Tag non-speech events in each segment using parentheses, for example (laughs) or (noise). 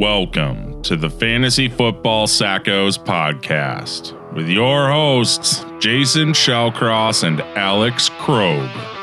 Welcome to the Fantasy Football Sackos podcast with your hosts, Jason Shellcross and Alex Krogh.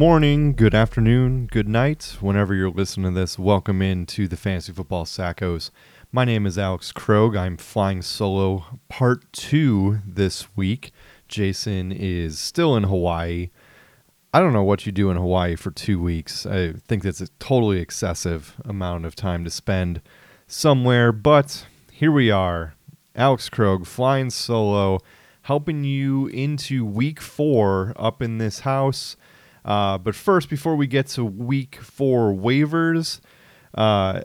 Morning, good afternoon, good night. Whenever you're listening to this, welcome into the Fantasy Football Sackos. My name is Alex Krogh. I'm flying solo part two this week. Jason is still in Hawaii. I don't know what you do in Hawaii for two weeks. I think that's a totally excessive amount of time to spend somewhere, but here we are. Alex Krogh flying solo helping you into week four up in this house. Uh, but first, before we get to week four waivers, uh,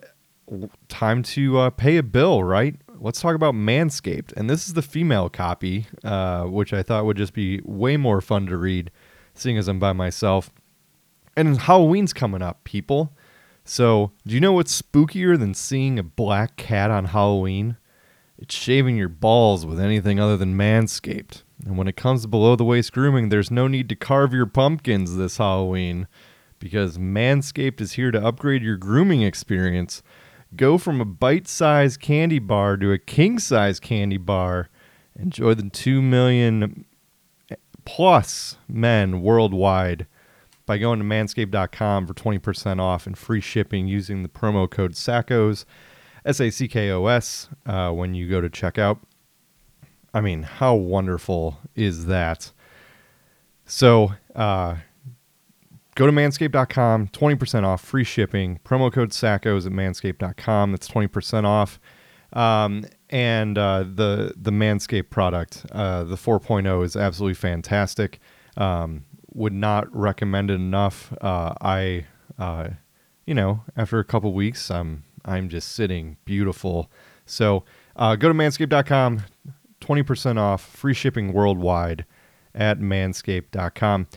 time to uh, pay a bill, right? Let's talk about Manscaped. And this is the female copy, uh, which I thought would just be way more fun to read, seeing as I'm by myself. And Halloween's coming up, people. So, do you know what's spookier than seeing a black cat on Halloween? It's shaving your balls with anything other than Manscaped. And when it comes to below the waist grooming, there's no need to carve your pumpkins this Halloween because Manscaped is here to upgrade your grooming experience. Go from a bite sized candy bar to a king size candy bar. Enjoy the 2 million plus men worldwide by going to manscaped.com for 20% off and free shipping using the promo code SACKOS. S A C K O S uh, when you go to checkout. I mean, how wonderful is that? So, uh, go to manscaped.com, 20% off, free shipping. Promo code SACKOS at manscaped.com. That's 20% off. Um, and uh, the the Manscaped product, uh, the 4.0, is absolutely fantastic. Um, would not recommend it enough. Uh, I, uh, you know, after a couple weeks, I'm I'm just sitting beautiful. So uh, go to manscaped.com, 20% off, free shipping worldwide at manscaped.com.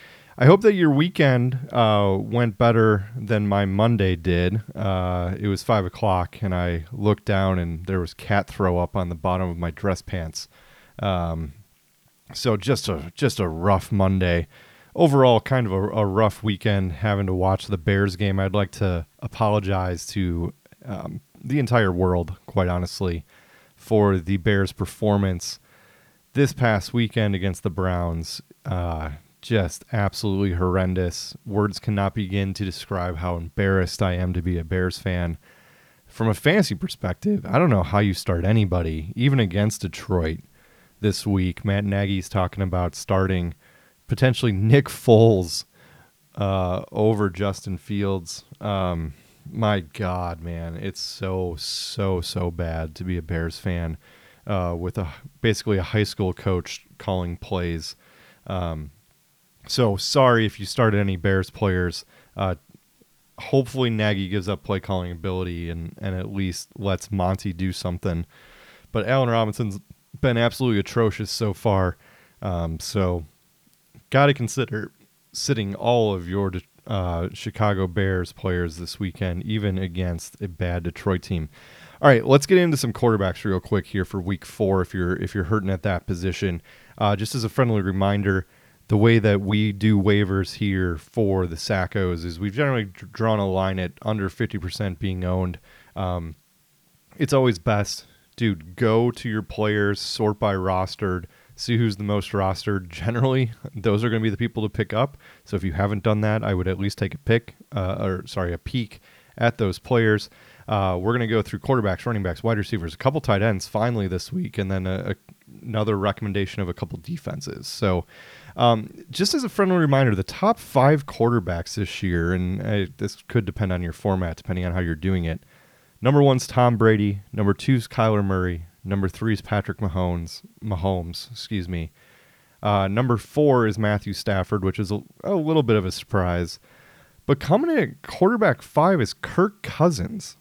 I hope that your weekend uh, went better than my Monday did. Uh, it was five o'clock, and I looked down, and there was cat throw up on the bottom of my dress pants. Um, so just a just a rough Monday. Overall, kind of a, a rough weekend having to watch the Bears game. I'd like to apologize to um, the entire world, quite honestly, for the Bears' performance this past weekend against the Browns. Uh, just absolutely horrendous. Words cannot begin to describe how embarrassed I am to be a Bears fan. From a fantasy perspective, I don't know how you start anybody, even against Detroit this week. Matt Nagy's talking about starting potentially Nick Foles uh, over Justin Fields. Um, my God, man, it's so so so bad to be a Bears fan uh, with a basically a high school coach calling plays. Um, so sorry if you started any Bears players. Uh, hopefully Nagy gives up play calling ability and and at least lets Monty do something. But Allen Robinson's been absolutely atrocious so far. Um, so got to consider sitting all of your uh, Chicago Bears players this weekend, even against a bad Detroit team. All right, let's get into some quarterbacks real quick here for Week Four. If you're if you're hurting at that position, uh, just as a friendly reminder, the way that we do waivers here for the Sackos is we've generally drawn a line at under 50% being owned. Um, it's always best, dude. Go to your players, sort by rostered see who's the most rostered. Generally, those are going to be the people to pick up. So if you haven't done that, I would at least take a pick, uh, or sorry, a peek at those players. Uh, we're going to go through quarterbacks, running backs, wide receivers, a couple tight ends finally this week, and then a, a, another recommendation of a couple defenses. So, um, just as a friendly reminder, the top five quarterbacks this year, and uh, this could depend on your format depending on how you're doing it. Number one's Tom Brady. Number two's Kyler Murray. Number three is Patrick Mahomes. Mahomes, excuse me. Uh, number four is Matthew Stafford, which is a, a, little bit of a surprise. But coming in at quarterback five is Kirk Cousins.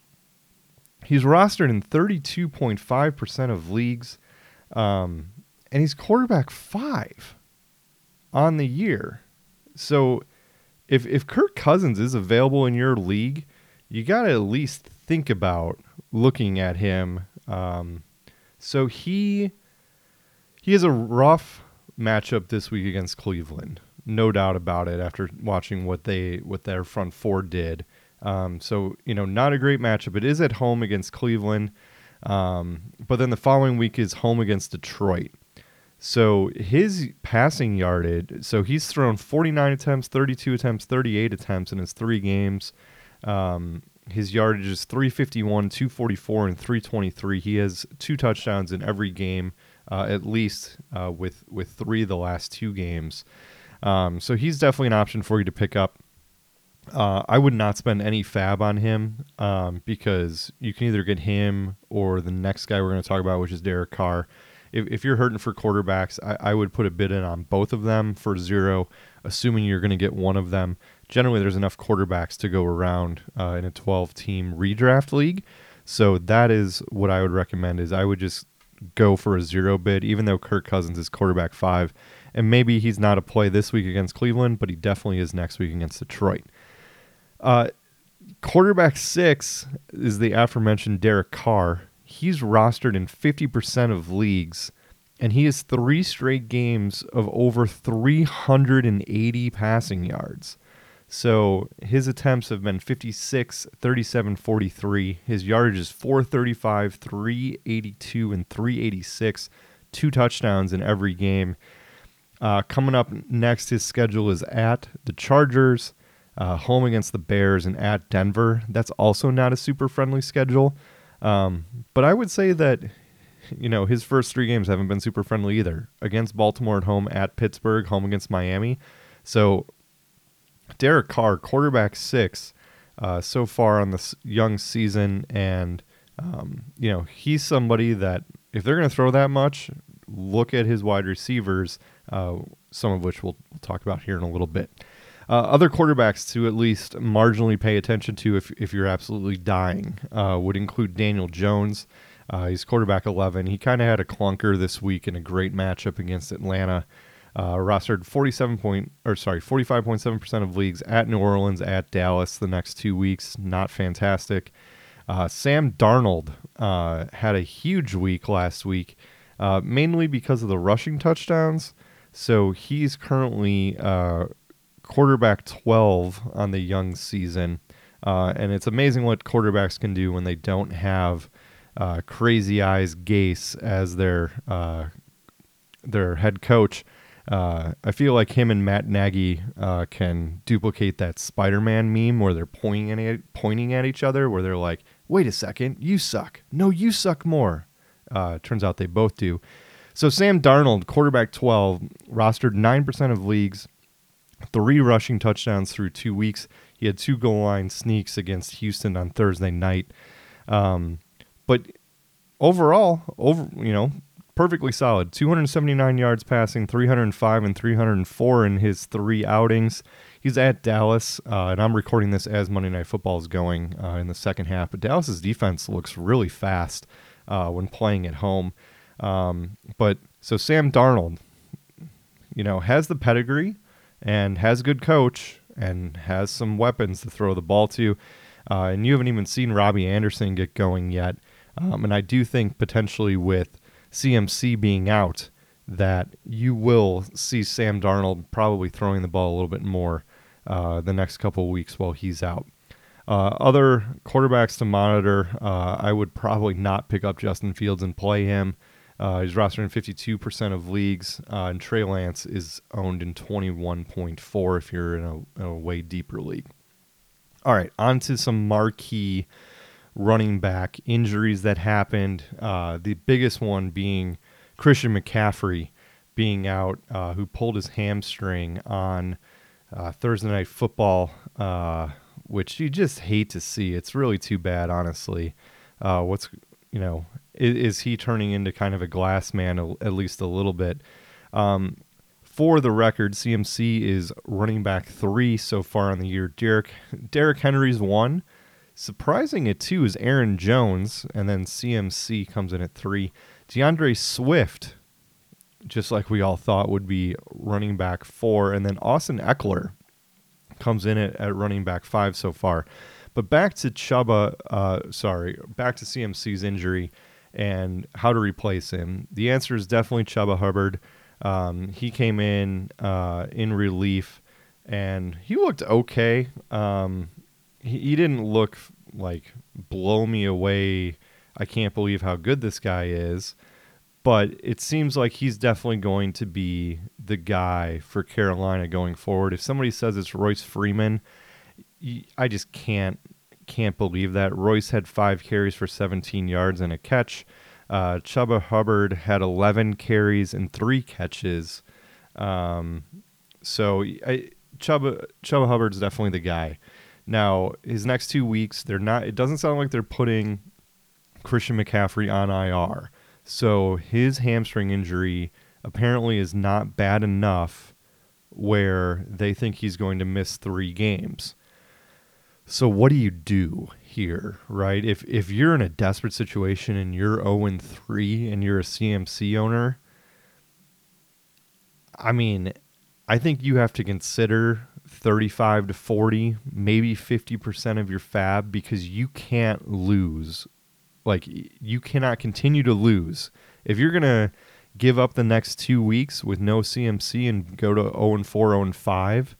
He's rostered in 32.5% of leagues, um, and he's quarterback five on the year. So if, if Kirk Cousins is available in your league, you got to at least think about looking at him. Um, so he he has a rough matchup this week against Cleveland, no doubt about it. After watching what they what their front four did, um, so you know, not a great matchup. It is at home against Cleveland, um, but then the following week is home against Detroit. So his passing yardage, so he's thrown 49 attempts, 32 attempts, 38 attempts in his three games. Um, his yardage is 351, 244, and 323. He has two touchdowns in every game, uh, at least uh, with with three the last two games. Um, so he's definitely an option for you to pick up. Uh, I would not spend any fab on him um, because you can either get him or the next guy we're going to talk about, which is Derek Carr. If, if you're hurting for quarterbacks, I, I would put a bid in on both of them for zero, assuming you're going to get one of them. Generally, there's enough quarterbacks to go around uh, in a 12 team redraft league. So that is what I would recommend is I would just go for a zero bid, even though Kirk Cousins is quarterback five. And maybe he's not a play this week against Cleveland, but he definitely is next week against Detroit. Uh, quarterback six is the aforementioned Derek Carr. He's rostered in 50% of leagues, and he has three straight games of over 380 passing yards. So his attempts have been 56, 37, 43. His yardage is 435, 382, and 386. Two touchdowns in every game. Uh, coming up next, his schedule is at the Chargers, uh, home against the Bears, and at Denver. That's also not a super friendly schedule. Um, but I would say that, you know, his first three games haven't been super friendly either. Against Baltimore at home, at Pittsburgh, home against Miami. So Derek Carr, quarterback six, uh, so far on this young season, and um, you know he's somebody that if they're going to throw that much, look at his wide receivers, uh, some of which we'll, we'll, talk about here in a little bit. Uh, other quarterbacks to at least marginally pay attention to if, if you're absolutely dying uh, would include Daniel Jones. Uh, he's quarterback 11. He kind of had a clunker this week in a great matchup against Atlanta. Uh, rostered 47 point or sorry 45.7% of leagues at New Orleans at Dallas the next two weeks. Not fantastic. Uh, Sam Darnold uh, had a huge week last week, uh, mainly because of the rushing touchdowns. So he's currently uh, quarterback 12 on the young season. Uh, and it's amazing what quarterbacks can do when they don't have crazy eyes Gase as their their head coach. Uh, I feel like him and Matt Nagy uh, can duplicate that Spider-Man meme where they're pointing at pointing at each other, where they're like, "Wait a second, you suck. No, you suck more." Uh, turns out they both do. So Sam Darnold, quarterback 12, rostered nine percent of leagues, three rushing touchdowns through two weeks. He had two goal line sneaks against Houston on Thursday night. Um, but overall, over you know, perfectly solid. 279 yards passing, 305 and 304 in his three outings. He's at Dallas, uh, and I'm recording this as Monday Night Football is going uh, in the second half. But Dallas's defense looks really fast uh, when playing at home. Um, but so Sam Darnold, you know, has the pedigree and has a good coach and has some weapons to throw the ball to. Uh, and you haven't even seen Robbie Anderson get going yet. Um, and I do think potentially with CMC being out, that you will see Sam Darnold probably throwing the ball a little bit more uh, the next couple weeks while he's out. Uh, other quarterbacks to monitor, uh, I would probably not pick up Justin Fields and play him. Uh, he's rostered in 52% of leagues, uh, and Trey Lance is owned in 21.4 if you're in a, in a way deeper league. All right, on to some marquee running back injuries that happened. Uh, the biggest one being Christian McCaffrey being out, uh, who pulled his hamstring on uh, Thursday Night Football, uh, which you just hate to see. It's really too bad, honestly. Uh, what's you know is, is, he turning into kind of a glass man at least a little bit? Um, for the record, CMC is running back three so far on the year. Derek Derrick Henry's one. Surprising it too is Aaron Jones, and then CMC comes in at three. D'Andre Swift, just like we all thought would be running back four, and then Austin Ekeler comes in at, at running back five so far. But back to Chuba, uh, sorry, back to CMC's injury and how to replace him. The answer is definitely Chuba Hubbard. Um, he came in uh, in relief and he looked okay. Um, he, he didn't look like blow me away. I can't believe how good this guy is. But it seems like he's definitely going to be the guy for Carolina going forward. If somebody says it's Royce Freeman, I just can't can't believe that. Royce had five carries for 17 yards and a catch. Uh, Chuba Hubbard had 11 carries and three catches. Um, so I, Chuba Chuba Hubbard's definitely the guy. Now his next two weeks, they're not. It doesn't sound like they're putting Christian McCaffrey on IR. So his hamstring injury apparently is not bad enough where they think he's going to miss three games. So what do you do here, right? If if you're in a desperate situation and you're 0 3 and you're a CMC owner, I mean, I think you have to consider 35 to 40, maybe 50% of your fab because you can't lose. Like you cannot continue to lose. If you're going to give up the next 2 weeks with no CMC and go to 0 and 4, 0 5,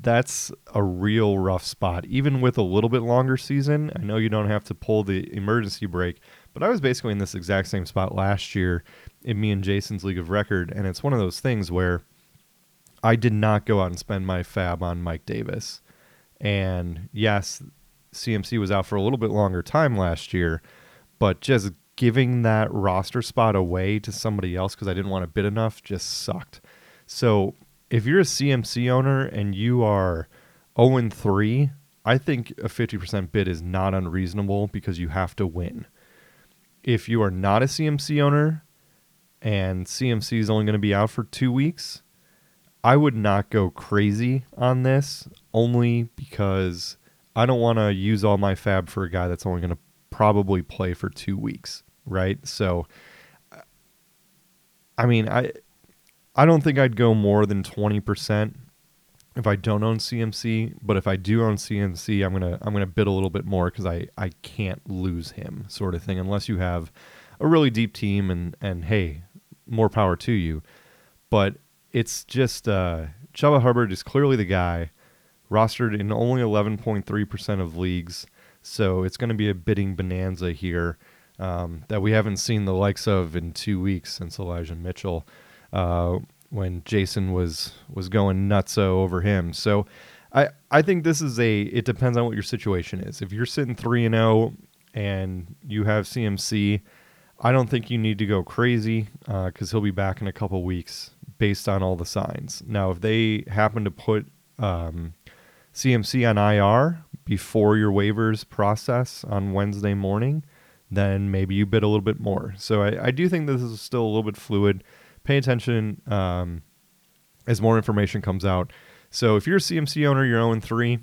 that's a real rough spot. Even with a little bit longer season, I know you don't have to pull the emergency brake, but I was basically in this exact same spot last year in me and Jason's league of record, and it's one of those things where I did not go out and spend my fab on Mike Davis. And yes, CMC was out for a little bit longer time last year, but just giving that roster spot away to somebody else because I didn't want to bid enough just sucked. So if you're a CMC owner and you are 0 3, I think a 50% bid is not unreasonable because you have to win. If you are not a CMC owner and CMC is only going to be out for two weeks, I would not go crazy on this only because I don't want to use all my fab for a guy that's only going to probably play for two weeks, right? So, I mean, I I don't think I'd go more than 20% if I don't own CMC, but if I do own CMC, I'm gonna I'm gonna bid a little bit more because I I can't lose him, sort of thing. Unless you have a really deep team and and hey, more power to you. But it's just uh, Chuba Hubbard is clearly the guy, rostered in only 11.3% of leagues, so it's going to be a bidding bonanza here um, that we haven't seen the likes of in two weeks since Elijah Mitchell uh, when Jason was was going nuts over him. So I I think this is a it depends on what your situation is. If you're sitting three and zero oh and you have CMC, I don't think you need to go crazy because uh, he'll be back in a couple weeks based on all the signs. Now, if they happen to put um, CMC on IR before your waivers process on Wednesday morning, then maybe you bid a little bit more. So I, I do think this is still a little bit fluid pay attention um, as more information comes out. So if you're a CMC owner, you're 0 3,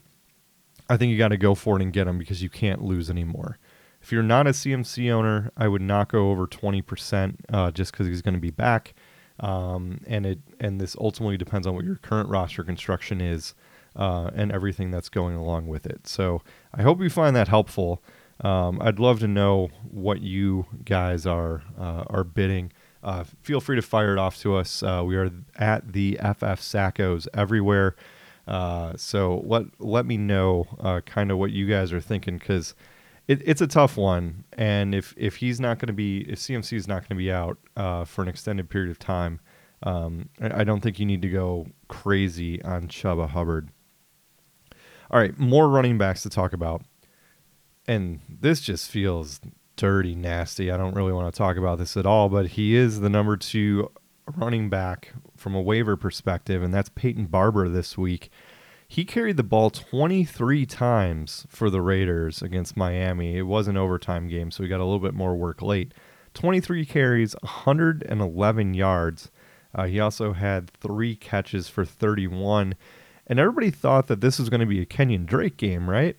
I think you got to go for it and get them because you can't lose anymore. If you're not a CMC owner, I would not go over 20% uh, just because he's going to be back. Um, and it and this ultimately depends on what your current roster construction is uh, and everything that's going along with it. So I hope you find that helpful. Um, I'd love to know what you guys are uh, are bidding uh, feel free to fire it off to us. Uh, we are at the FF Sackos everywhere. Uh, so let let me know uh, kind of what you guys are thinking because it, it's a tough one. And if if he's not going to be if CMC is not going to be out uh, for an extended period of time, um, I, I, don't think you need to go crazy on Chuba Hubbard. All right, more running backs to talk about, and this just feels dirty, nasty. I don't really want to talk about this at all, but he is the number two running back from a waiver perspective, and that's Peyton Barber this week. He carried the ball 23 times for the Raiders against Miami. It was an overtime game, so he got a little bit more work late. 23 carries, 111 yards. Uh, he also had three catches for 31. And everybody thought that this was going to be a Kenyon Drake game, right?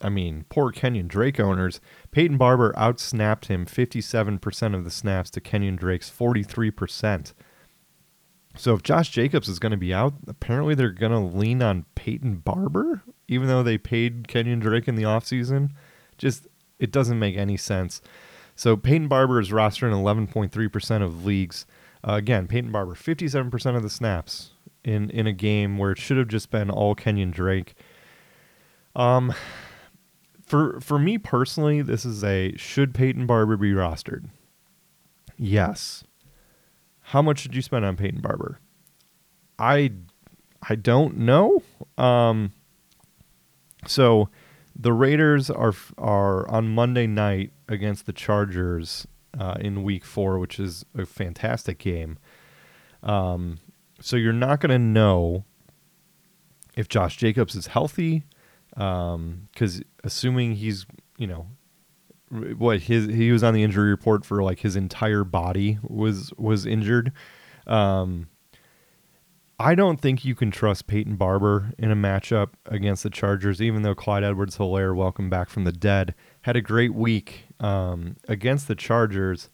I mean, poor Kenyon Drake owners. Peyton Barber outsnapped him 57% of the snaps to Kenyon Drake's 43%. So if Josh Jacobs is going to be out, apparently they're going to lean on Peyton Barber. even though they paid Kenyon Drake in the offseason. Just it doesn't make any sense. So Peyton Barber is rostered in 11.3% of leagues. Uh, again, Peyton Barber, 57% of the snaps in in a game where it should have just been all Kenyon Drake. Um, for for me personally, this is a should Peyton Barber be rostered? Yes. How much did you spend on Peyton Barber? I I don't know. Um, so the Raiders are are on Monday night against the Chargers uh, in Week Four, which is a fantastic game. Um, so you're not going to know if Josh Jacobs is healthy, because um, assuming he's you know what his he was on the injury report for like his entire body was was injured. Um, I don't think you can trust Peyton Barber in a matchup against the Chargers, even though Clyde Edwards Helaire, welcome back from the dead, had a great week um, against the Chargers.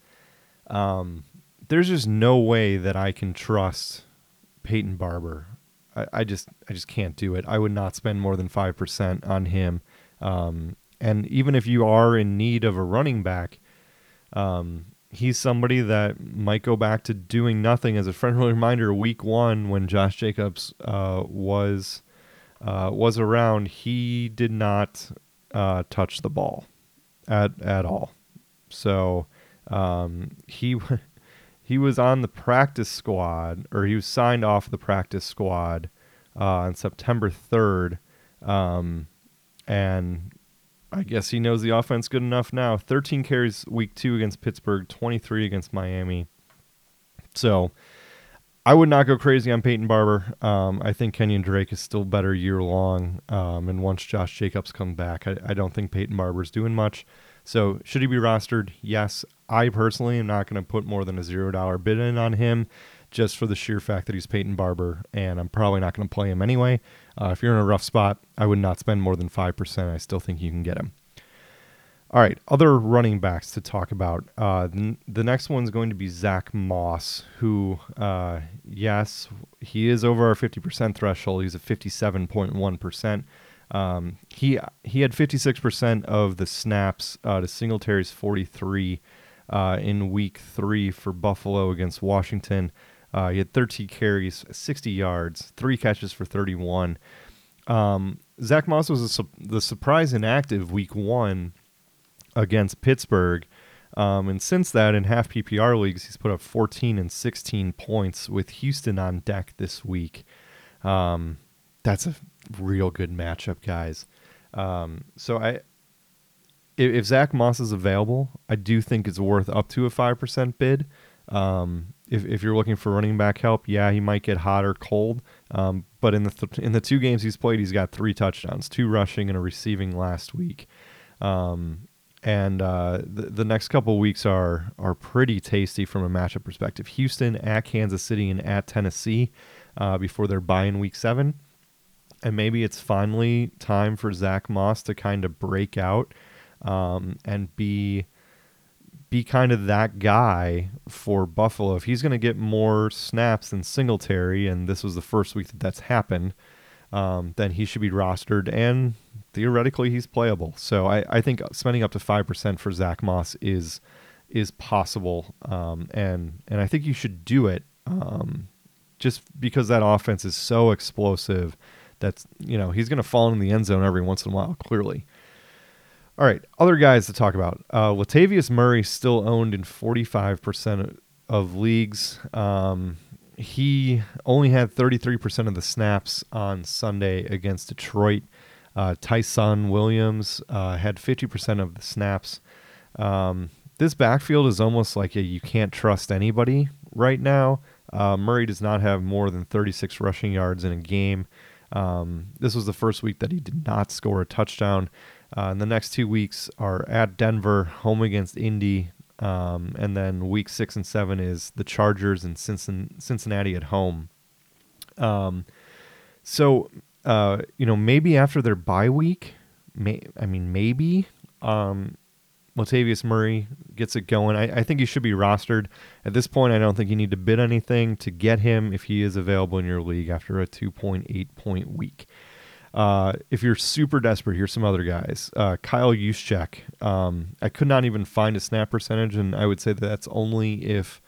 Um, there's just no way that I can trust Peyton Barber. I, I, just I just can't do it. I would not spend more than five percent on him. Um, and even if you are in need of a running back, um, he's somebody that might go back to doing nothing. As a friendly (laughs) reminder, week one when Josh Jacobs uh, was uh, was around, he did not uh, touch the ball at at all. So um, he (laughs) he was on the practice squad, or he was signed off the practice squad uh, on September third, um, and I guess he knows the offense good enough now. 13 carries week two against Pittsburgh, 23 against Miami. So I would not go crazy on Peyton Barber. Um, I think Kenyon Drake is still better year long. Um, and once Josh Jacobs comes back, I, I don't think Peyton Barber's doing much. So should he be rostered? Yes. I personally am not going to put more than a zero dollar bid in on him just for the sheer fact that he's Peyton Barber, and I'm probably not going to play him anyway. Uh, if you're in a rough spot, I would not spend more than 5%. I still think you can get him. All right, other running backs to talk about. Uh, the, the next one's going to be Zach Moss, who, uh, yes, he is over our 50% threshold. He's at 57.1%. Um, he he had 56% of the snaps uh, to Singletary's 43 uh, in Week Three for Buffalo against Washington. Uh, he had 13 carries, 60 yards, three catches for 31. Um, Zach Moss was su- the surprise inactive week one against Pittsburgh. Um, and since that, in half PPR leagues, he's put up 14 and 16 points with Houston on deck this week. Um, that's a real good matchup, guys. Um, so I, if, if, Zach Moss is available, I do think it's worth up to a five percent bid. Um, if, if you're looking for running back help, yeah, he might get hot or cold. Um, but in the th- in the two games he's played, he's got three touchdowns, two rushing and a receiving last week. Um, and uh, the, the next couple weeks are are pretty tasty from a matchup perspective. Houston at Kansas City and at Tennessee uh, before their bye in Week Seven, and maybe it's finally time for Zach Moss to kind of break out um, and be be kind of that guy for Buffalo. If he's going to get more snaps than Singletary, and this was the first week that that's happened, um, then he should be rostered, and theoretically he's playable. So I, I think spending up to five percent for Zach Moss is is possible, um, and and I think you should do it um, just because that offense is so explosive. That's you know he's going to fall in the end zone every once in a while, clearly. All right, other guys to talk about. Uh, Latavius Murray still owned in 45% of leagues. Um, he only had 33% of the snaps on Sunday against Detroit. Uh, Ty'Son Williams uh, had 50% of the snaps. Um, this backfield is almost like a you can't trust anybody right now. Uh, Murray does not have more than 36 rushing yards in a game. Um, this was the first week that he did not score a touchdown. Uh, and the next two weeks are at Denver, home against Indy, um, and then week six and seven is the Chargers and Cincinnati at home. Um, so uh, you know maybe after their bye week, may, I mean maybe um, Latavius Murray gets it going. I, I, think he should be rostered at this point. I don't think you need to bid anything to get him if he is available in your league after a 2.8 point week. Uh, if you're super desperate, here's some other guys. Uh, Kyle Juszczyk. Um, I could not even find a snap percentage, and I would say that that's only if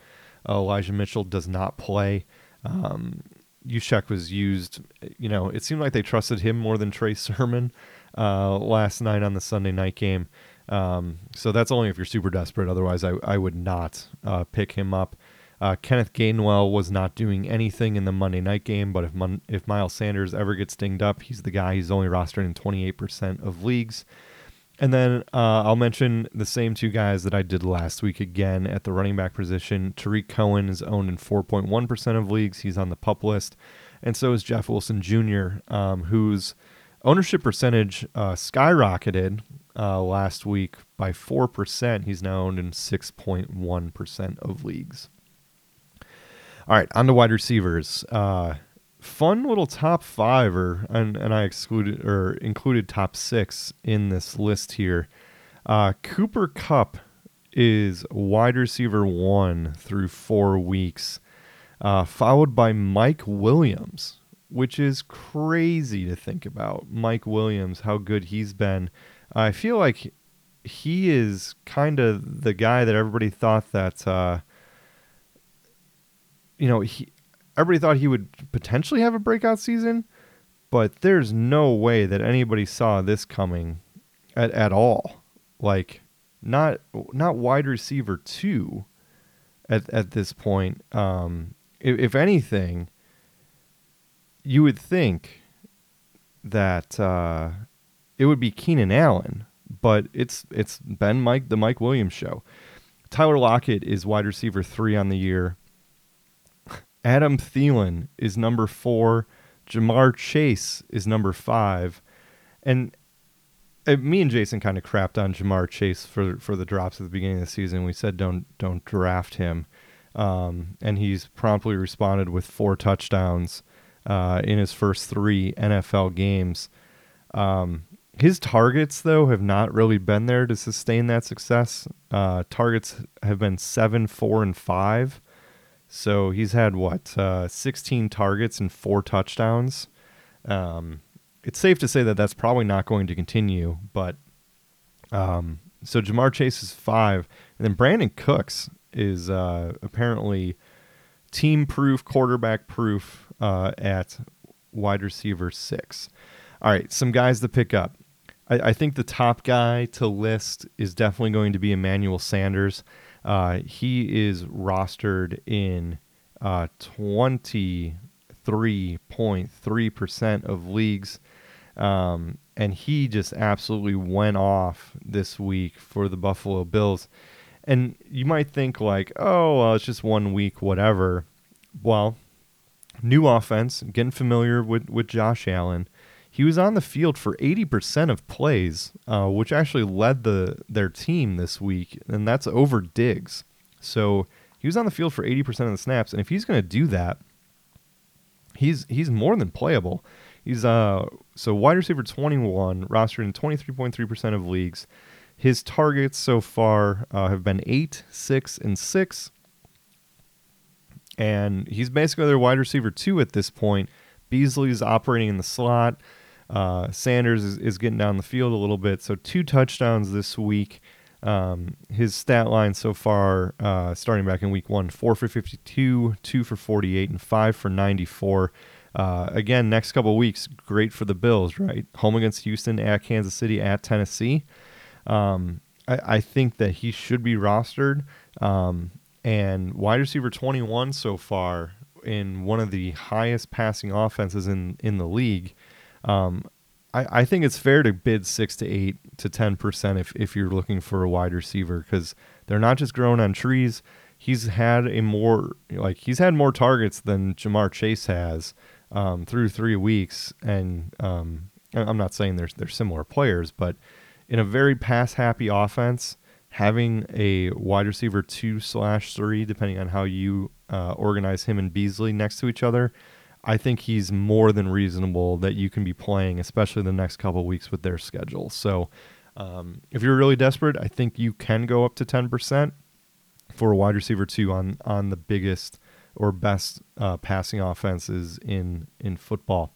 uh, Elijah Mitchell does not play. Um, Juszczyk was used, you know, it seemed like they trusted him more than Trey Sermon uh, last night on the Sunday night game. Um, so that's only if you're super desperate. Otherwise, I, I would not uh, pick him up. Uh, Kenneth Gainwell was not doing anything in the Monday night game, but if Mon- if Miles Sanders ever gets dinged up, he's the guy. He's only rostered in 28% of leagues. And then uh, I'll mention the same two guys that I did last week again at the running back position. Tarik Cohen is owned in 4.1% of leagues. He's on the pup list. And so is Jeff Wilson Jr., um, whose ownership percentage uh, skyrocketed uh, last week by 4%. He's now owned in 6.1% of leagues. All right, on to wide receivers. Uh, fun little top five, or and, and I excluded or included top six in this list here. Uh, Cooper Kupp is wide receiver one through four weeks, uh, followed by Mike Williams, which is crazy to think about. Mike Williams, how good he's been. I feel like he is kind of the guy that everybody thought that. Uh, you know, he everybody thought he would potentially have a breakout season, but there's no way that anybody saw this coming at, at all. Like not not wide receiver two at at this point. Um, if, if anything, you would think that uh, it would be Keenan Allen, but it's it's been Mike the Mike Williams show. Tyler Lockett is wide receiver three on the year. Adam Thielen is number four. Ja'Marr Chase is number five. And uh, me and Jason kind of crapped on Ja'Marr Chase for for the drops at the beginning of the season. We said don't don't draft him, um, and he's promptly responded with four touchdowns uh, in his first three NFL games. Um, his targets though have not really been there to sustain that success. Uh, targets have been seven, four, and five. So he's had what, uh, 16 targets and four touchdowns. Um, it's safe to say that that's probably not going to continue. But um, so Ja'Marr Chase is five, and then Brandin Cooks is uh, apparently team proof, quarterback proof uh, at wide receiver six. All right, some guys to pick up. I, I think the top guy to list is definitely going to be Emmanuel Sanders. Uh, he is rostered in uh, 23.3% of leagues. Um, and he just absolutely went off this week for the Buffalo Bills. And you might think, like, oh, well, it's just one week, whatever. Well, new offense, getting familiar with, with Josh Allen. He was on the field for 80% of plays, uh, which actually led the their team this week, and that's over Diggs. So he was on the field for 80% of the snaps, and if he's going to do that, he's he's more than playable. He's uh so wide receiver 21, rostered in 23.3% of leagues. His targets so far uh, have been eight, six, and six, and he's basically their wide receiver two at this point. Beasley's operating in the slot. Uh, Sanders is, is getting down the field a little bit. So two touchdowns this week. Um, his stat line so far, uh, starting back in week one, four for 52, two for 48, and five for 94. Uh, again, next couple weeks, great for the Bills, right? Home against Houston, at Kansas City, at Tennessee. Um, I, I, think that he should be rostered. Um, and wide receiver 21 so far in one of the highest passing offenses in, in the league. Um, I, I think it's fair to bid six to eight to ten percent if if you're looking for a wide receiver because they're not just growing on trees. He's had a more like he's had more targets than Ja'Marr Chase has um, through three weeks, and um, I'm not saying they're they're similar players, but in a very pass happy offense, having a wide receiver two slash three, depending on how you uh, organize him and Beasley next to each other, I think he's more than reasonable that you can be playing, especially the next couple weeks with their schedule. So, um, if you're really desperate, I think you can go up to 10% for a wide receiver two on on the biggest or best uh, passing offenses in in football.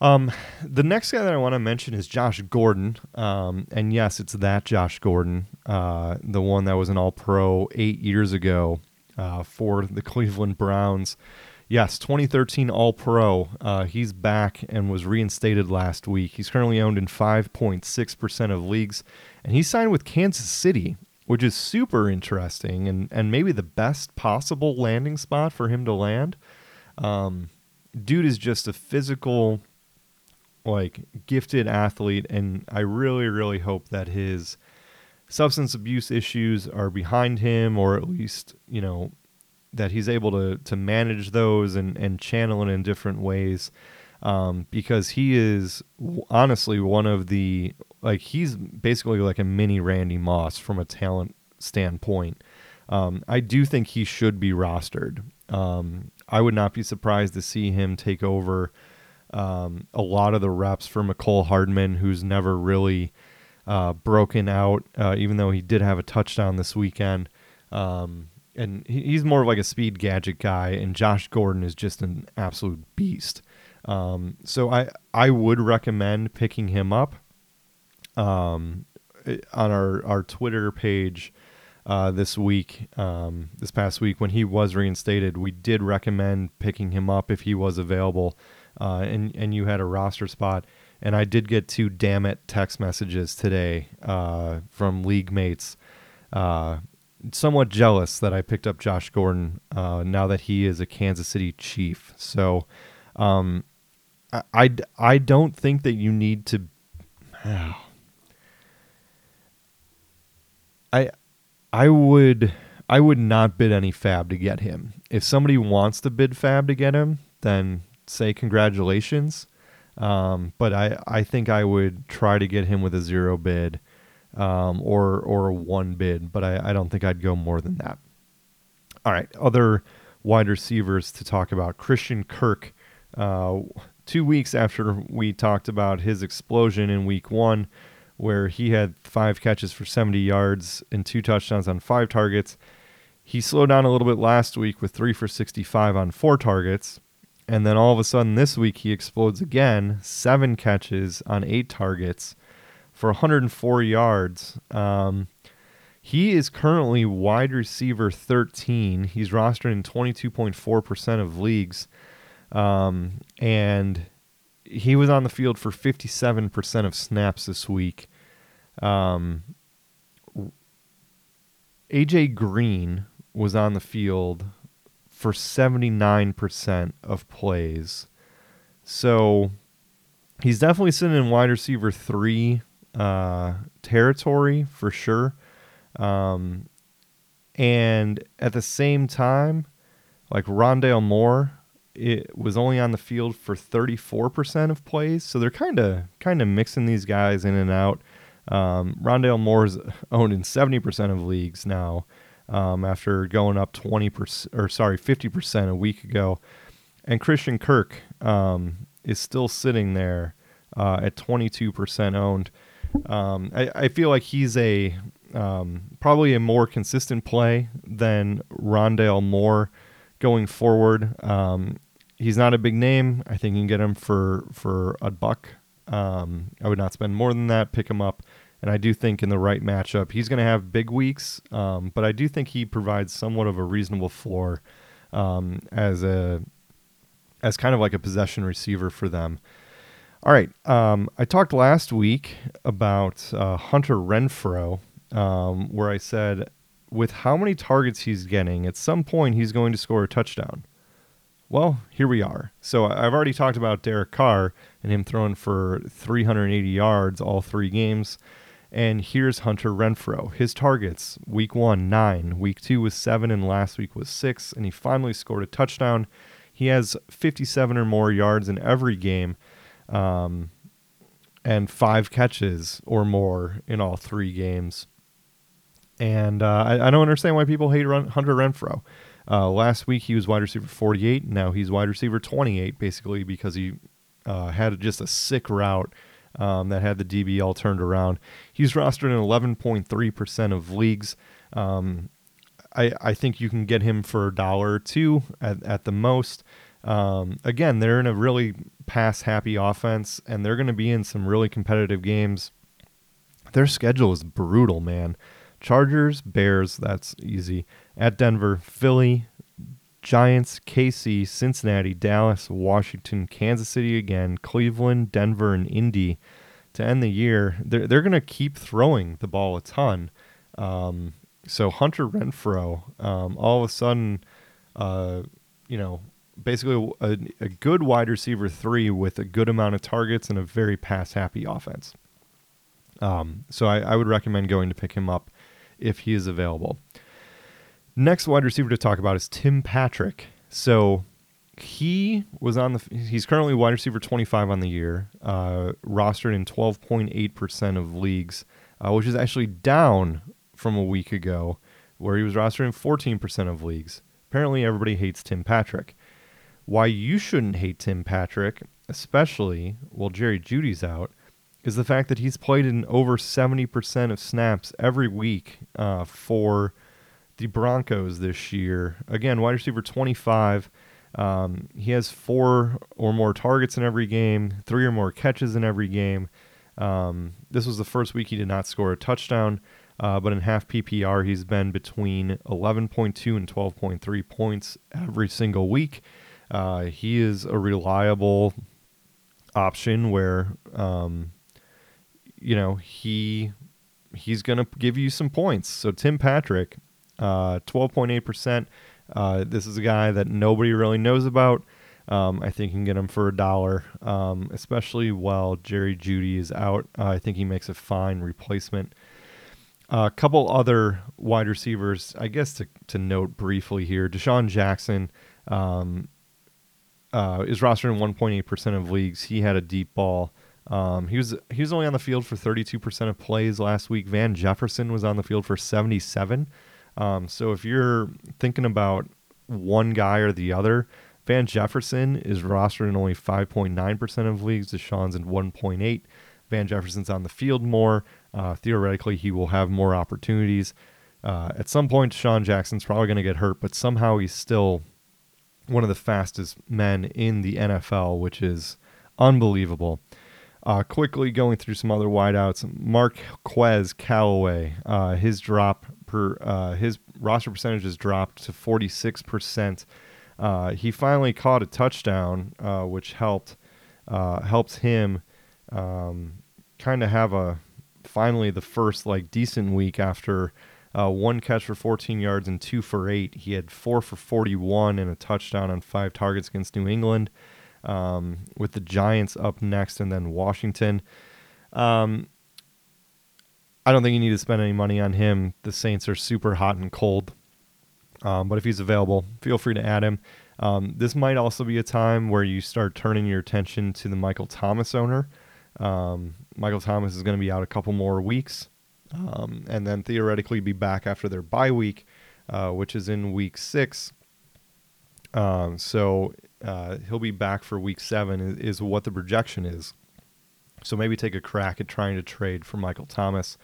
Um, the next guy that I want to mention is Josh Gordon. Um, and yes, it's that Josh Gordon, uh, the one that was an All Pro eight years ago uh, for the (laughs) Cleveland Browns. Yes, 2013 All Pro. Uh, he's back and was reinstated last week. He's currently owned in 5.6% of leagues, and he signed with Kansas City, which is super interesting and, and maybe the best possible landing spot for him to land. Um, dude is just a physical like gifted athlete and I really really hope that his substance abuse issues are behind him or at least, you know, that he's able to to manage those and and channel it in different ways. Um, because he is honestly one of the like he's basically like a mini Randy Moss from a talent standpoint. Um, I do think he should be rostered. Um, I would not be surprised to see him take over um, a lot of the reps for Mecole Hardman, who's never really uh, broken out, uh, even though he did have a touchdown this weekend. Um, and he's more of like a speed gadget guy, and Josh Gordon is just an absolute beast. Um, so I I would recommend picking him up. Um, on our our Twitter page. Uh, this week, um, this past week, when he was reinstated, we did recommend picking him up if he was available uh, and and you had a roster spot. And I did get two damn it text messages today uh, from league mates, uh, somewhat jealous that I picked up Josh Gordon uh, now that he is a Kansas City Chief. So um, I, I, I don't think that you need to. (sighs) I I would I would not bid any fab to get him. If somebody wants to bid fab to get him, then say congratulations. Um, but I, I think I would try to get him with a zero bid um, or or one bid, but I, I don't think I'd go more than that. All right, other wide receivers to talk about. Christian Kirk, uh, two weeks after we talked about his explosion in week one, where he had five catches for 70 yards and two touchdowns on five targets. He slowed down a little bit last week with three for 65 on four targets. And then all of a sudden this week he explodes again, seven catches on eight targets for 104 yards. Um, he is currently wide receiver 13. He's rostered in 22.4% of leagues. Um, and he was on the field for 57% of snaps this week. Um, AJ Green was on the field for 79% of plays. So he's definitely sitting in wide receiver three uh, territory for sure. Um, and at the same time, like Rondale Moore, it was only on the field for 34% of plays. So they're kind of kind of mixing these guys in and out. Um, Rondale Moore's (laughs) owned in 70% of leagues now um, after going up 20% or sorry 50% a week ago and christian kirk um, is still sitting there uh, at 22% owned um, I, I, feel like he's a um, probably a more consistent play than rondale moore going forward. Um, he's not a big name. I think you can get him for for a buck. Um, i would not spend more than that. Pick him up. And I do think in the right matchup, he's going to have big weeks. Um, but I do think he provides somewhat of a reasonable floor um, as a as kind of like a possession receiver for them. All right, um, I talked last week about uh, Hunter Renfrow, um, where I said with how many targets he's getting, at some point he's going to score a touchdown. Well, here we are. So I've already talked about Derek Carr and him throwing for 380 yards all three games. And here's Hunter Renfrow. His targets week one, nine, week two was seven, and last week was six. And he finally scored a touchdown. He has 57 or more yards in every game um, and five catches or more in all three games. And uh, I, I, don't understand why people hate Run, Hunter Renfrow. Uh, last week he was wide receiver 48. Now he's wide receiver 28, basically because he uh, had just a sick route um, that had the DB all turned around. He's rostered in 11.3% of leagues. Um, I, I think you can get him for a dollar or two at, at the most. Um, again, they're in a really pass happy offense, and they're going to be in some really competitive games. Their schedule is brutal, man. Chargers, Bears, that's easy. At Denver, Philly, Giants, KC, Cincinnati, Dallas, Washington, Kansas City again, Cleveland, Denver, and Indy to end the year. They're, they're going to keep throwing the ball a ton. Um, so Hunter Renfrow, um, all of a sudden, uh, you know, basically a, a, good wide receiver three with a good amount of targets and a very pass happy offense. Um, so I, I would recommend going to pick him up if he is available. Next wide receiver to talk about is Tim Patrick. So he was on the he's currently wide receiver 25 on the year, uh, rostered in 12.8% of leagues, uh, which is actually down from a week ago where he was rostered in 14% of leagues. Apparently everybody hates Tim Patrick. Why you shouldn't hate Tim Patrick, especially while Jerry Jeudy's out, is the fact that he's played in over 70% of snaps every week uh, for the Broncos this year. Again, wide receiver 25. Um, he has four or more targets in every game, three or more catches in every game. Um, this was the first week he did not score a touchdown, uh, but in half PPR, he's been between 11.2 and 12.3 points every single week. Uh, he is a reliable option where um, you know, he he's going to give you some points. So Tim Patrick, uh, 12.8%. Uh, this is a guy that nobody really knows about. Um, I think you can get him for a dollar, um, especially while Jerry Jeudy is out. Uh, I think he makes a fine replacement. A couple other wide receivers, I guess to, to note briefly here. DeSean Jackson um, uh, is rostered in 1.8% of leagues. He had a deep ball um, he was he was only on the field for 32% of plays last week. Van Jefferson was on the field for 77. Um, so if you're thinking about one guy or the other, Van Jefferson is rostered in only 5.9% of leagues. DeSean's in 1.8. Van Jefferson's on the field more. Uh, theoretically, he will have more opportunities. Uh, at some point, Sean Jackson's probably going to get hurt, but somehow he's still one of the fastest men in the NFL, which is unbelievable. Uh, quickly going through some other wideouts, Marquez Callaway, uh, his drop per uh, his roster percentage has dropped to 46 percent. Uh, he finally caught a touchdown, uh, which helped uh, helps him um, kind of have a finally the first like decent week after one catch for 14 yards and two for eight. He had four for 41 and a touchdown on five targets against New England um, with the Giants up next and then Washington. Um, I don't think you need to spend any money on him. The Saints are super hot and cold. Um, but if he's available, feel free to add him. Um, this might also be a time where you start turning your attention to the Michael Thomas owner. Um, Michael Thomas is going to be out a couple more weeks um, and then theoretically be back after their bye week, uh, which is in week six. Um, so uh, he'll be back for week seven, is, is, what the projection is. So maybe take a crack at trying to trade for Michael Thomas.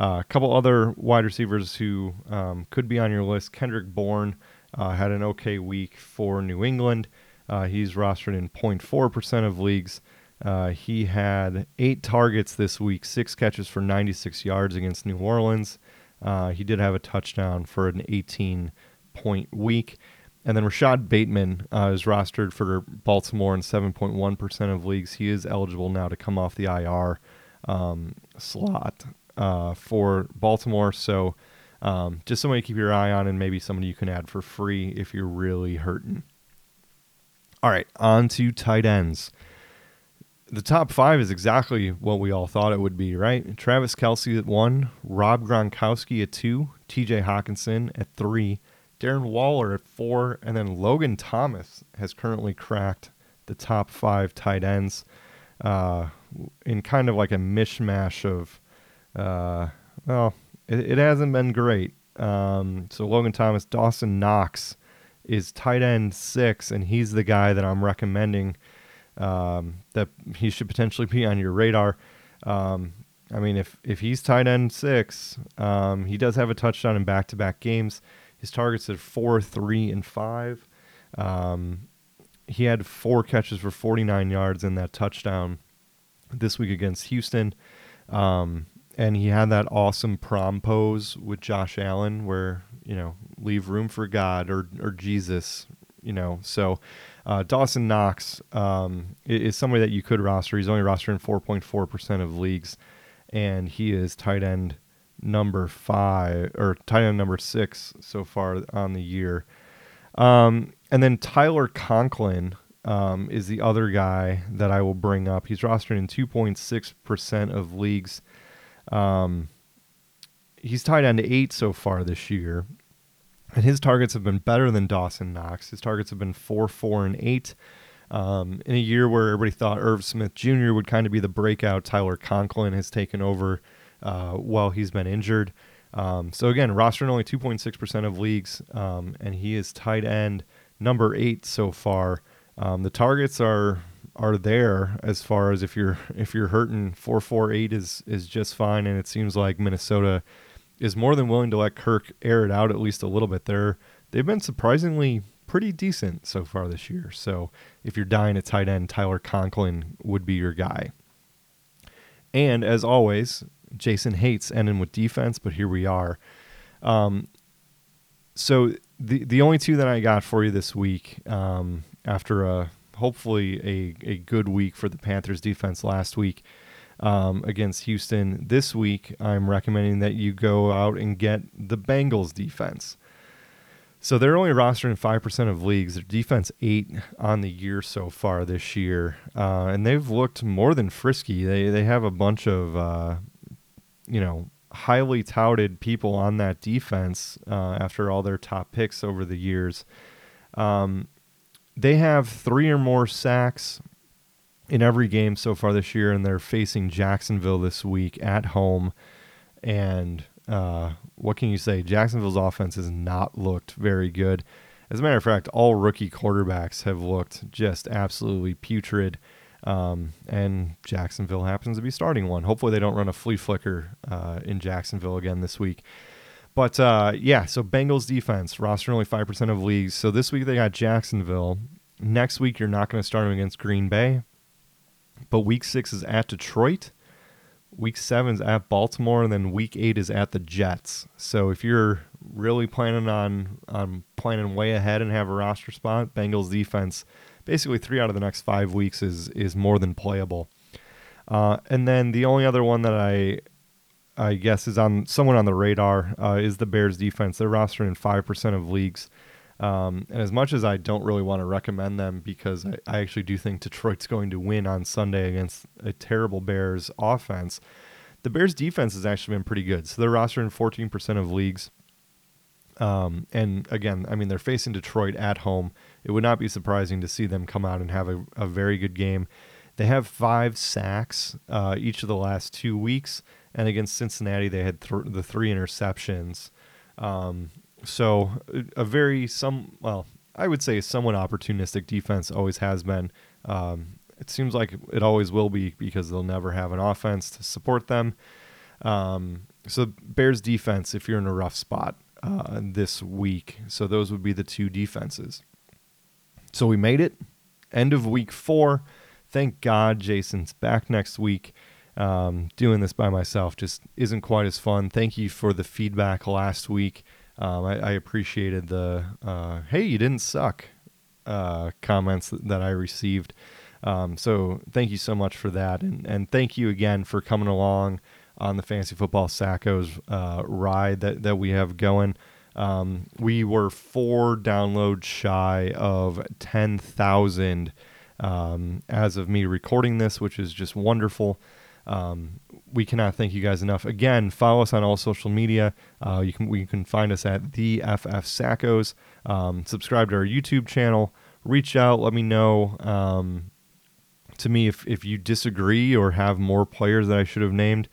Uh, a couple other wide receivers who um, could be on your list. Kendrick Bourne uh, had an okay week for New England. Uh, he's rostered in 0.4% of leagues. Uh, he had eight targets this week, six catches for 96 yards against New Orleans. Uh, he did have a touchdown for an 18 point week. And then Rashod Bateman uh, is rostered for Baltimore in 7.1% of leagues. He is eligible now to come off the IR um, slot uh, for Baltimore. So um, just somebody to keep your eye on and maybe somebody you can add for free if you're really hurting. All right, on to tight ends. The top five is exactly what we all thought it would be, right? Travis Kelce at one, Rob Gronkowski at two, TJ Hockenson at three, Darren Waller at four, and then Logan Thomas has currently cracked the top five tight ends uh, in kind of like a mishmash of, uh, well, it, it, hasn't been great. Um, so Logan Thomas, Dawson Knox is tight end six, and he's the guy that I'm recommending um, that he should potentially be on your radar. Um, I mean, if if he's tight end six, um, he does have a touchdown in back to back games. His targets are four, three, and five. Um, he had four catches for 49 yards in that touchdown this week against Houston. Um, and he had that awesome prom pose with Josh Allen where, you know, leave room for God or, or Jesus, you know. So uh, Dawson Knox um, is somebody that you could roster. He's only rostered in 4.4% of leagues, and he is tight end number five or tight end number six so far on the year. Um, and then Tyler Conklin um, is the other guy that I will bring up. He's rostered in 2.6% of leagues. Um, he's tight end eight so far this year. And his targets have been better than Dawson Knox. His targets have been four, four, and eight. Um, in a year where everybody thought Irv Smith Jr. would kind of be the breakout, Tyler Conklin has taken over uh, while he's been injured. Um, so again, roster in only 2.6% of leagues, um, and he is tight end number eight so far. Um, the targets are are there as far as if you're if you're hurting four four eight is is just fine, and it seems like Minnesota is more than willing to let Kirk air it out at least a little bit. They're they've been surprisingly pretty decent so far this year. So if you're dying at tight end, Tyler Conklin would be your guy. And as always, Jason hates ending with defense, but here we are. Um, so the the only two that I got for you this week, um, after a hopefully a, a good week for the Panthers defense last week um, against Houston, this week I'm recommending that you go out and get the Bengals defense. So they're only rostering five percent of leagues. Their defense eight on the year so far this year, uh, and they've looked more than frisky. They they have a bunch of uh, you know, highly touted people on that defense uh, after all their top picks over the years. Um, they have three or more sacks in every game so far this year, and they're facing Jacksonville this week at home. And uh, what can you say? Jacksonville's offense has not looked very good. As a matter of fact, all rookie quarterbacks have looked just absolutely putrid. Um, and Jacksonville happens to be starting one. Hopefully, they don't run a flea flicker uh, in Jacksonville again this week. But uh, yeah, so Bengals defense roster only five percent of leagues. So this week they got Jacksonville. Next week you're not going to start them against Green Bay. But week six is at Detroit. Week seven is at Baltimore, and then week eight is at the Jets. So if you're really planning on on planning way ahead and have a roster spot, Bengals defense basically three out of the next five weeks is is more than playable. Uh, and then the only other one that I I guess is on someone on the radar uh, is the Bears defense. They're rostered in five percent of leagues. Um, and as much as I don't really want to recommend them because I, I, actually do think Detroit's going to win on Sunday against a terrible Bears offense, the Bears defense has actually been pretty good. So they're rostered in 14% of leagues. Um, and again, I mean, they're facing Detroit at home. It would not be surprising to see them come out and have a, a very good game. They have five sacks uh, each of the last two weeks, and against Cincinnati, they had th- the three interceptions. Um, so a very some well, I would say somewhat opportunistic defense always has been. Um, it seems like it always will be because they'll never have an offense to support them. Um, so Bears defense, if you're in a rough spot uh, this week, so those would be the two defenses. So we made it. End of week four. Thank God Jason's back next week. Um, doing this by myself just isn't quite as fun. Thank you for the feedback last week. Um, I, I, appreciated the uh, hey, you didn't suck uh, comments that I received. Um, so thank you so much for that. And, and thank you again for coming along on the Fantasy Football Sackos uh, ride that, that we have going. Um, we were four downloads shy of 10,000 um, as of me recording this, which is just wonderful. Um, we cannot thank you guys enough. Again, follow us on all social media. Uh, you can we can find us at the FF Sackos. Um, subscribe to our YouTube channel. Reach out. Let me know. Um, to me, if if you disagree or have more players that I should have named.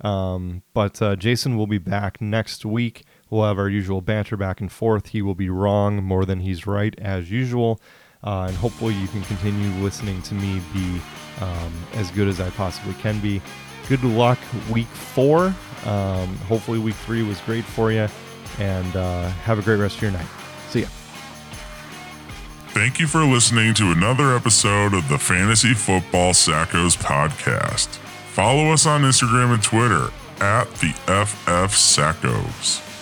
Um, but uh, Jason will be back next week. We'll have our usual banter back and forth. He will be wrong more than he's right, as usual. Uh, and hopefully, you can continue listening to me be um, as good as I possibly can be. Good luck, week four. Um, hopefully, week three was great for you. And uh, have a great rest of your night. See ya. Thank you for listening to another episode of the Fantasy Football Sackos podcast. Follow us on Instagram and Twitter at the FF Sackos.